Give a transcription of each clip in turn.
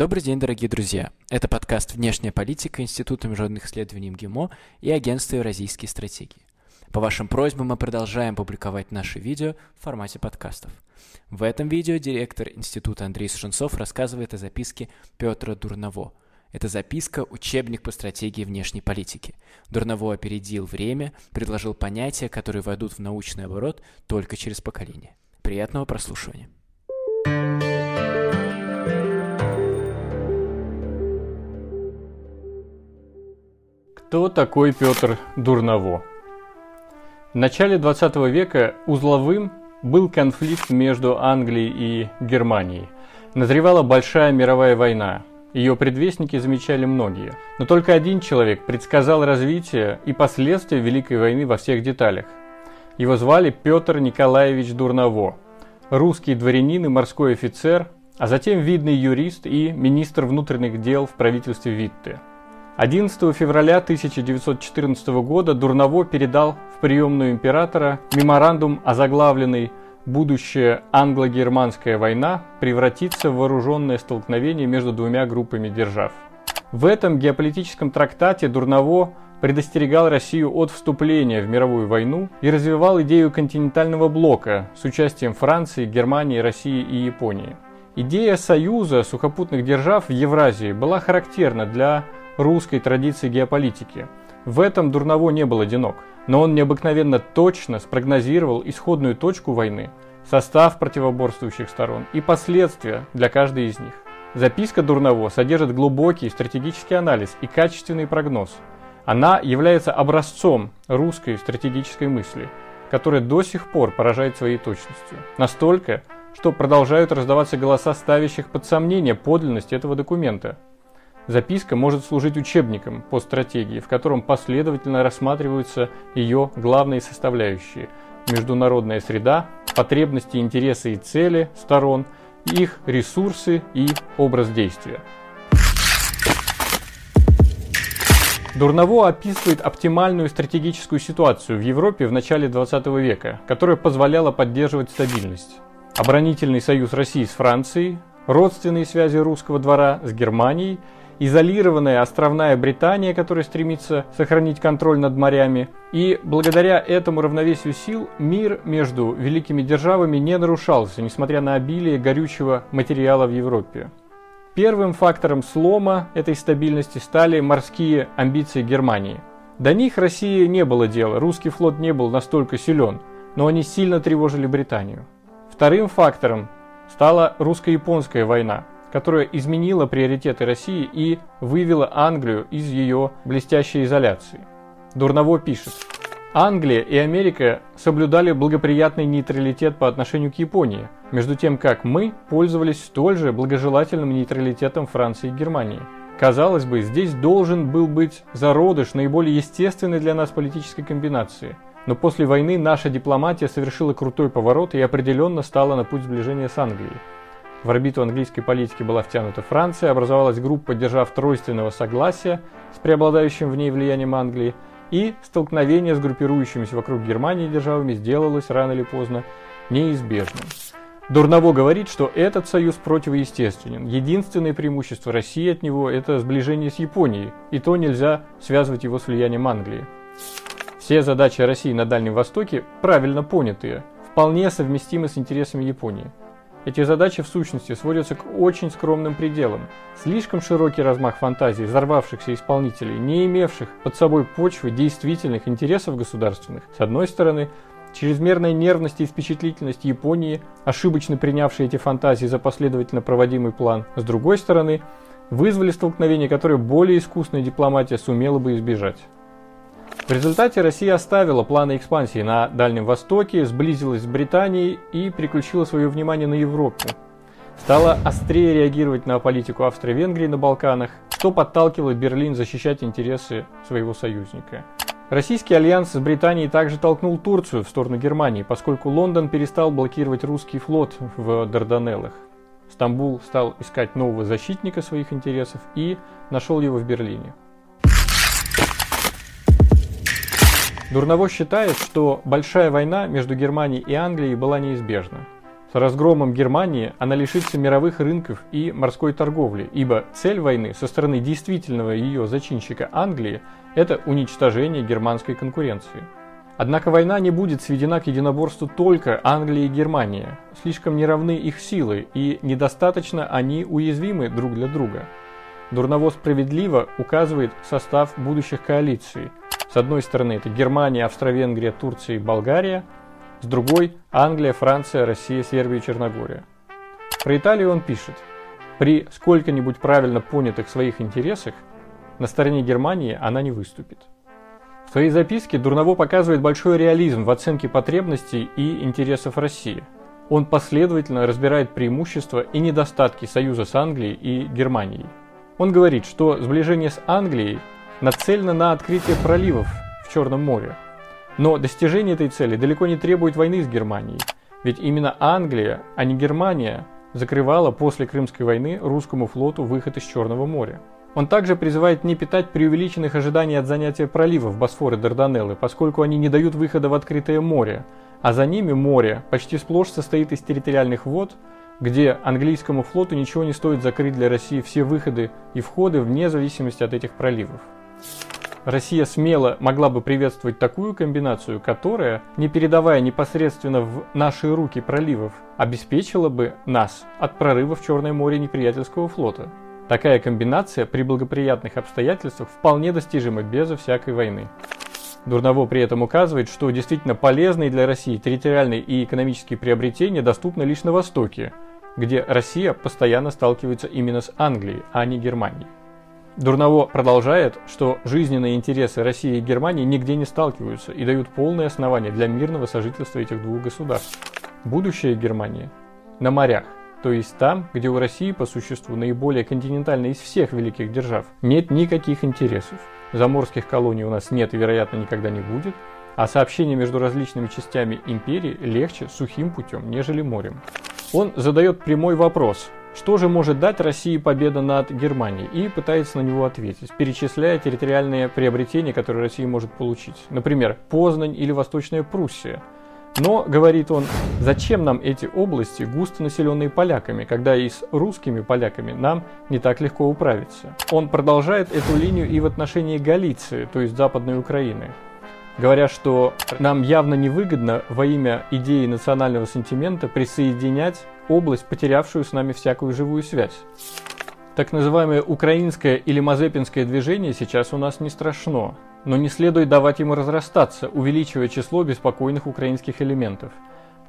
Добрый день, дорогие друзья! Это подкаст «Внешняя политика» Института международных исследований МГИМО и Агентства Евразийские стратегии. По вашим просьбам мы продолжаем публиковать наши видео в формате подкастов. В этом видео директор Института Андрей Сушенцов рассказывает о записке Петра Дурново. Это записка – учебник по стратегии внешней политики. Дурново опередил время, предложил понятия, которые войдут в научный оборот только через поколение. Приятного прослушивания! Кто такой Петр Дурново? В начале 20 века узловым был конфликт между Англией и Германией. Назревала большая мировая война. Ее предвестники замечали многие. Но только один человек предсказал развитие и последствия Великой войны во всех деталях. Его звали Петр Николаевич Дурново, русский дворянин и морской офицер, а затем видный юрист и министр внутренних дел в правительстве Витте – 11 февраля 1914 года Дурново передал в приемную императора меморандум, озаглавленный «Будущая англо-германская война превратится в вооруженное столкновение между двумя группами держав». В этом геополитическом трактате Дурново предостерегал Россию от вступления в мировую войну и развивал идею континентального блока с участием Франции, Германии, России и Японии. Идея союза сухопутных держав в Евразии была характерна для русской традиции геополитики. В этом Дурново не был одинок, но он необыкновенно точно спрогнозировал исходную точку войны, состав противоборствующих сторон и последствия для каждой из них. Записка Дурново содержит глубокий стратегический анализ и качественный прогноз. Она является образцом русской стратегической мысли, которая до сих пор поражает своей точностью. Настолько, что продолжают раздаваться голоса ставящих под сомнение подлинность этого документа – Записка может служить учебником по стратегии, в котором последовательно рассматриваются ее главные составляющие – международная среда, потребности, интересы и цели сторон, их ресурсы и образ действия. Дурново описывает оптимальную стратегическую ситуацию в Европе в начале 20 века, которая позволяла поддерживать стабильность. Оборонительный союз России с Францией, родственные связи русского двора с Германией – изолированная островная Британия, которая стремится сохранить контроль над морями. И благодаря этому равновесию сил мир между великими державами не нарушался, несмотря на обилие горючего материала в Европе. Первым фактором слома этой стабильности стали морские амбиции Германии. До них России не было дела, русский флот не был настолько силен, но они сильно тревожили Британию. Вторым фактором стала русско-японская война – которая изменила приоритеты России и вывела Англию из ее блестящей изоляции. Дурново пишет. Англия и Америка соблюдали благоприятный нейтралитет по отношению к Японии, между тем как мы пользовались столь же благожелательным нейтралитетом Франции и Германии. Казалось бы, здесь должен был быть зародыш наиболее естественной для нас политической комбинации. Но после войны наша дипломатия совершила крутой поворот и определенно стала на путь сближения с Англией. В орбиту английской политики была втянута Франция, образовалась группа держав тройственного согласия с преобладающим в ней влиянием Англии, и столкновение с группирующимися вокруг Германии державами сделалось рано или поздно неизбежным. Дурново говорит, что этот союз противоестественен. Единственное преимущество России от него – это сближение с Японией, и то нельзя связывать его с влиянием Англии. Все задачи России на Дальнем Востоке, правильно понятые, вполне совместимы с интересами Японии – эти задачи в сущности сводятся к очень скромным пределам. Слишком широкий размах фантазий взорвавшихся исполнителей, не имевших под собой почвы действительных интересов государственных, с одной стороны, чрезмерная нервность и впечатлительность Японии, ошибочно принявшие эти фантазии за последовательно проводимый план, с другой стороны, вызвали столкновение, которое более искусная дипломатия сумела бы избежать. В результате Россия оставила планы экспансии на Дальнем Востоке, сблизилась с Британией и переключила свое внимание на Европу. Стала острее реагировать на политику Австро-Венгрии на Балканах, что подталкивало Берлин защищать интересы своего союзника. Российский альянс с Британией также толкнул Турцию в сторону Германии, поскольку Лондон перестал блокировать русский флот в Дарданеллах. Стамбул стал искать нового защитника своих интересов и нашел его в Берлине. Дурново считает, что большая война между Германией и Англией была неизбежна. С разгромом Германии она лишится мировых рынков и морской торговли, ибо цель войны со стороны действительного ее зачинщика Англии – это уничтожение германской конкуренции. Однако война не будет сведена к единоборству только Англии и Германии. Слишком неравны их силы, и недостаточно они уязвимы друг для друга. Дурново справедливо указывает состав будущих коалиций. С одной стороны это Германия, Австро-Венгрия, Турция и Болгария – с другой – Англия, Франция, Россия, Сербия и Черногория. Про Италию он пишет. При сколько-нибудь правильно понятых своих интересах на стороне Германии она не выступит. В своей записке Дурново показывает большой реализм в оценке потребностей и интересов России. Он последовательно разбирает преимущества и недостатки союза с Англией и Германией. Он говорит, что сближение с Англией нацелено на открытие проливов в Черном море – но достижение этой цели далеко не требует войны с Германией, ведь именно Англия, а не Германия, закрывала после Крымской войны русскому флоту выход из Черного моря. Он также призывает не питать преувеличенных ожиданий от занятия проливов Босфор и Дарданеллы, поскольку они не дают выхода в открытое море, а за ними море почти сплошь состоит из территориальных вод, где английскому флоту ничего не стоит закрыть для России все выходы и входы вне зависимости от этих проливов. Россия смело могла бы приветствовать такую комбинацию, которая, не передавая непосредственно в наши руки проливов, обеспечила бы нас от прорыва в Черное море неприятельского флота. Такая комбинация при благоприятных обстоятельствах вполне достижима безо всякой войны. Дурново при этом указывает, что действительно полезные для России территориальные и экономические приобретения доступны лишь на Востоке, где Россия постоянно сталкивается именно с Англией, а не Германией. Дурново продолжает, что жизненные интересы России и Германии нигде не сталкиваются и дают полное основание для мирного сожительства этих двух государств. Будущее Германии на морях, то есть там, где у России по существу наиболее континентальной из всех великих держав, нет никаких интересов. Заморских колоний у нас нет и, вероятно, никогда не будет, а сообщение между различными частями империи легче сухим путем, нежели морем. Он задает прямой вопрос, что же может дать России победа над Германией? И пытается на него ответить, перечисляя территориальные приобретения, которые Россия может получить. Например, Познань или Восточная Пруссия. Но, говорит он, зачем нам эти области, густо населенные поляками, когда и с русскими поляками нам не так легко управиться? Он продолжает эту линию и в отношении Галиции, то есть Западной Украины говоря, что нам явно невыгодно во имя идеи национального сентимента присоединять область, потерявшую с нами всякую живую связь. Так называемое украинское или мазепинское движение сейчас у нас не страшно, но не следует давать ему разрастаться, увеличивая число беспокойных украинских элементов,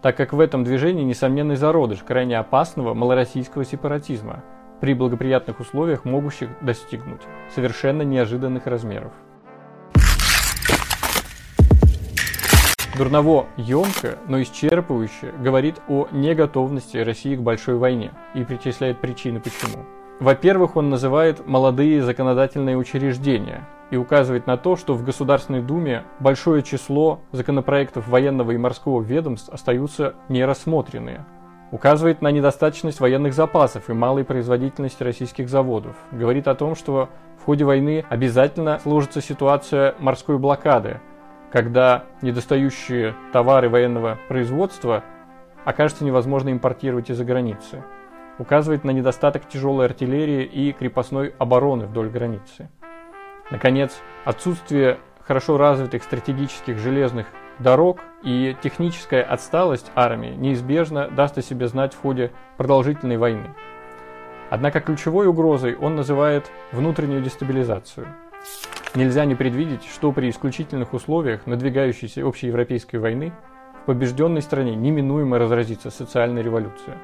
так как в этом движении несомненный зародыш крайне опасного малороссийского сепаратизма, при благоприятных условиях могущих достигнуть совершенно неожиданных размеров. Дурново емко, но исчерпывающе говорит о неготовности России к большой войне и причисляет причины почему. Во-первых, он называет молодые законодательные учреждения и указывает на то, что в Государственной Думе большое число законопроектов военного и морского ведомств остаются нерассмотренные. Указывает на недостаточность военных запасов и малой производительности российских заводов. Говорит о том, что в ходе войны обязательно сложится ситуация морской блокады, когда недостающие товары военного производства окажется невозможно импортировать из-за границы. Указывает на недостаток тяжелой артиллерии и крепостной обороны вдоль границы. Наконец, отсутствие хорошо развитых стратегических железных дорог и техническая отсталость армии неизбежно даст о себе знать в ходе продолжительной войны. Однако ключевой угрозой он называет внутреннюю дестабилизацию – Нельзя не предвидеть, что при исключительных условиях надвигающейся общеевропейской войны в побежденной стране неминуемо разразится социальная революция.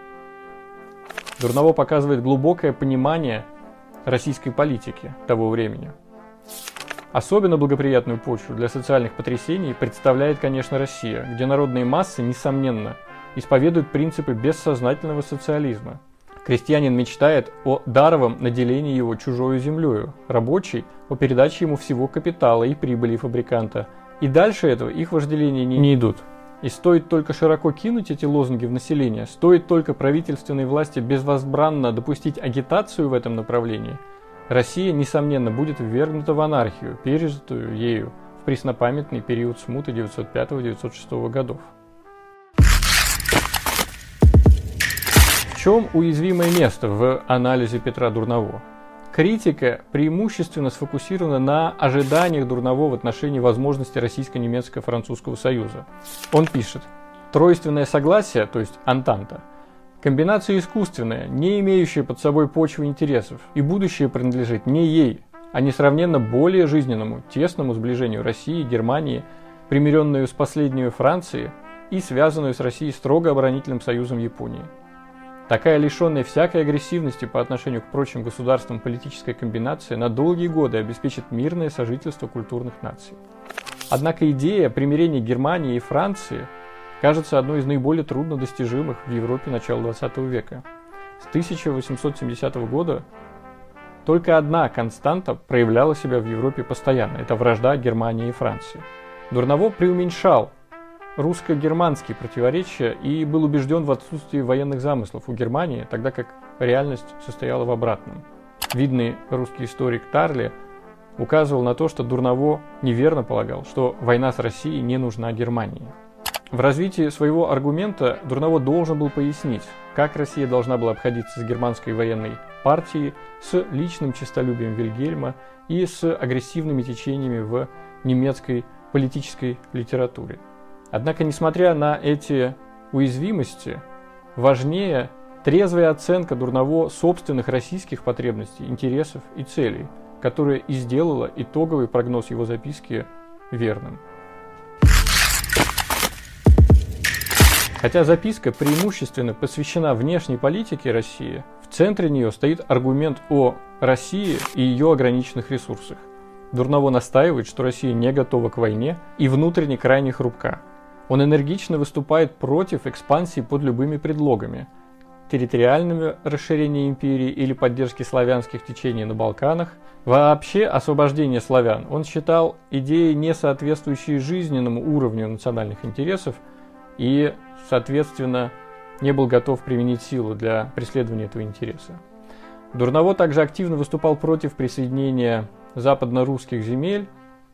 Дурново показывает глубокое понимание российской политики того времени. Особенно благоприятную почву для социальных потрясений представляет, конечно, Россия, где народные массы, несомненно, исповедуют принципы бессознательного социализма – Крестьянин мечтает о даровом наделении его чужою землею, рабочий – о передаче ему всего капитала и прибыли фабриканта. И дальше этого их вожделения не, не идут. И стоит только широко кинуть эти лозунги в население, стоит только правительственной власти безвозбранно допустить агитацию в этом направлении, Россия, несомненно, будет ввергнута в анархию, пережитую ею в преснопамятный период смуты 905-906 годов. В чем уязвимое место в анализе Петра Дурново? Критика преимущественно сфокусирована на ожиданиях Дурново в отношении возможности Российско-Немецко-Французского союза. Он пишет, тройственное согласие, то есть Антанта, комбинация искусственная, не имеющая под собой почвы интересов, и будущее принадлежит не ей, а несравненно более жизненному, тесному сближению России и Германии, примиренную с последнюю Францией и связанную с Россией строго оборонительным союзом Японии. Такая лишенная всякой агрессивности по отношению к прочим государствам политическая комбинация на долгие годы обеспечит мирное сожительство культурных наций. Однако идея примирения Германии и Франции кажется одной из наиболее труднодостижимых в Европе начала XX века. С 1870 года только одна константа проявляла себя в Европе постоянно – это вражда Германии и Франции. Дурново преуменьшал русско-германские противоречия и был убежден в отсутствии военных замыслов у Германии, тогда как реальность состояла в обратном. Видный русский историк Тарли указывал на то, что Дурново неверно полагал, что война с Россией не нужна Германии. В развитии своего аргумента Дурново должен был пояснить, как Россия должна была обходиться с германской военной партией, с личным честолюбием Вильгельма и с агрессивными течениями в немецкой политической литературе. Однако, несмотря на эти уязвимости, важнее трезвая оценка Дурново собственных российских потребностей, интересов и целей, которая и сделала итоговый прогноз его записки верным. Хотя записка преимущественно посвящена внешней политике России, в центре нее стоит аргумент о России и ее ограниченных ресурсах. Дурново настаивает, что Россия не готова к войне и внутренне крайне хрупка. Он энергично выступает против экспансии под любыми предлогами – территориального расширения империи или поддержки славянских течений на Балканах, вообще освобождение славян он считал идеей, не соответствующей жизненному уровню национальных интересов и, соответственно, не был готов применить силу для преследования этого интереса. Дурново также активно выступал против присоединения западно-русских земель,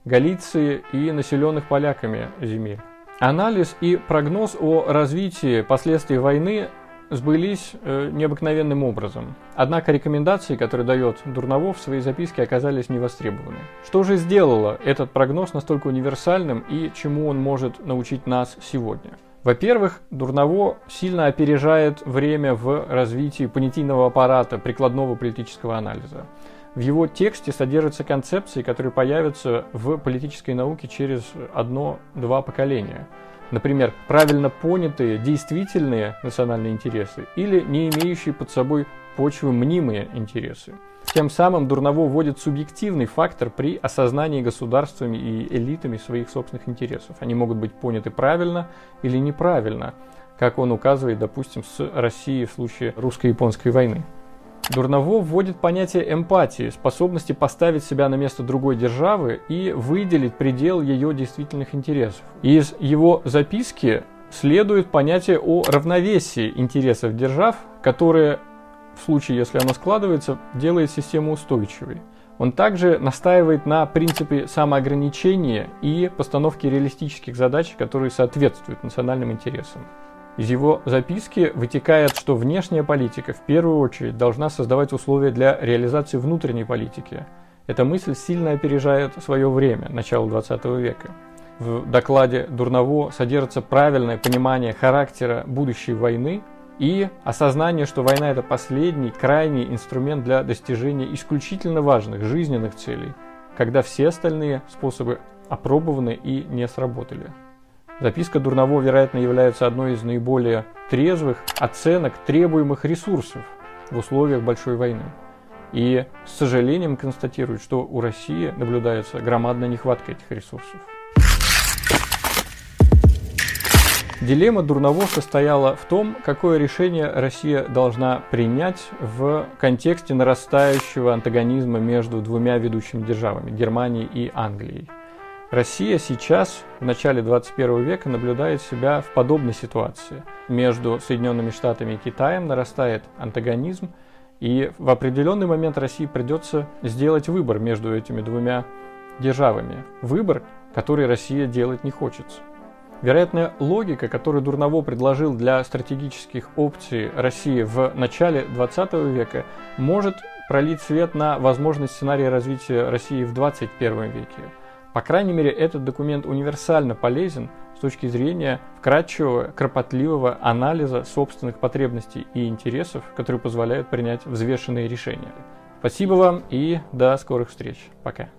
Галиции и населенных поляками земель. Анализ и прогноз о развитии последствий войны сбылись э, необыкновенным образом. Однако рекомендации, которые дает Дурново в своей записке, оказались невостребованы. Что же сделало этот прогноз настолько универсальным и чему он может научить нас сегодня? Во-первых, Дурново сильно опережает время в развитии понятийного аппарата прикладного политического анализа. В его тексте содержатся концепции, которые появятся в политической науке через одно-два поколения. Например, правильно понятые действительные национальные интересы или не имеющие под собой почвы мнимые интересы. Тем самым Дурново вводит субъективный фактор при осознании государствами и элитами своих собственных интересов. Они могут быть поняты правильно или неправильно, как он указывает, допустим, с Россией в случае русско-японской войны. Дурново вводит понятие эмпатии, способности поставить себя на место другой державы и выделить предел ее действительных интересов. Из его записки следует понятие о равновесии интересов держав, которое в случае, если оно складывается, делает систему устойчивой. Он также настаивает на принципе самоограничения и постановке реалистических задач, которые соответствуют национальным интересам. Из его записки вытекает, что внешняя политика в первую очередь должна создавать условия для реализации внутренней политики. Эта мысль сильно опережает свое время, начало 20 века. В докладе Дурново содержится правильное понимание характера будущей войны и осознание, что война это последний, крайний инструмент для достижения исключительно важных жизненных целей, когда все остальные способы опробованы и не сработали. Записка Дурново, вероятно, является одной из наиболее трезвых оценок требуемых ресурсов в условиях большой войны. И с сожалением констатирует, что у России наблюдается громадная нехватка этих ресурсов. Дилемма Дурново состояла в том, какое решение Россия должна принять в контексте нарастающего антагонизма между двумя ведущими державами – Германией и Англией – Россия сейчас, в начале 21 века, наблюдает себя в подобной ситуации. Между Соединенными Штатами и Китаем нарастает антагонизм, и в определенный момент России придется сделать выбор между этими двумя державами. Выбор, который Россия делать не хочет. Вероятно, логика, которую Дурново предложил для стратегических опций России в начале 20 века, может пролить свет на возможный сценарий развития России в 21 веке. По крайней мере, этот документ универсально полезен с точки зрения вкратчивого, кропотливого анализа собственных потребностей и интересов, которые позволяют принять взвешенные решения. Спасибо вам и до скорых встреч. Пока.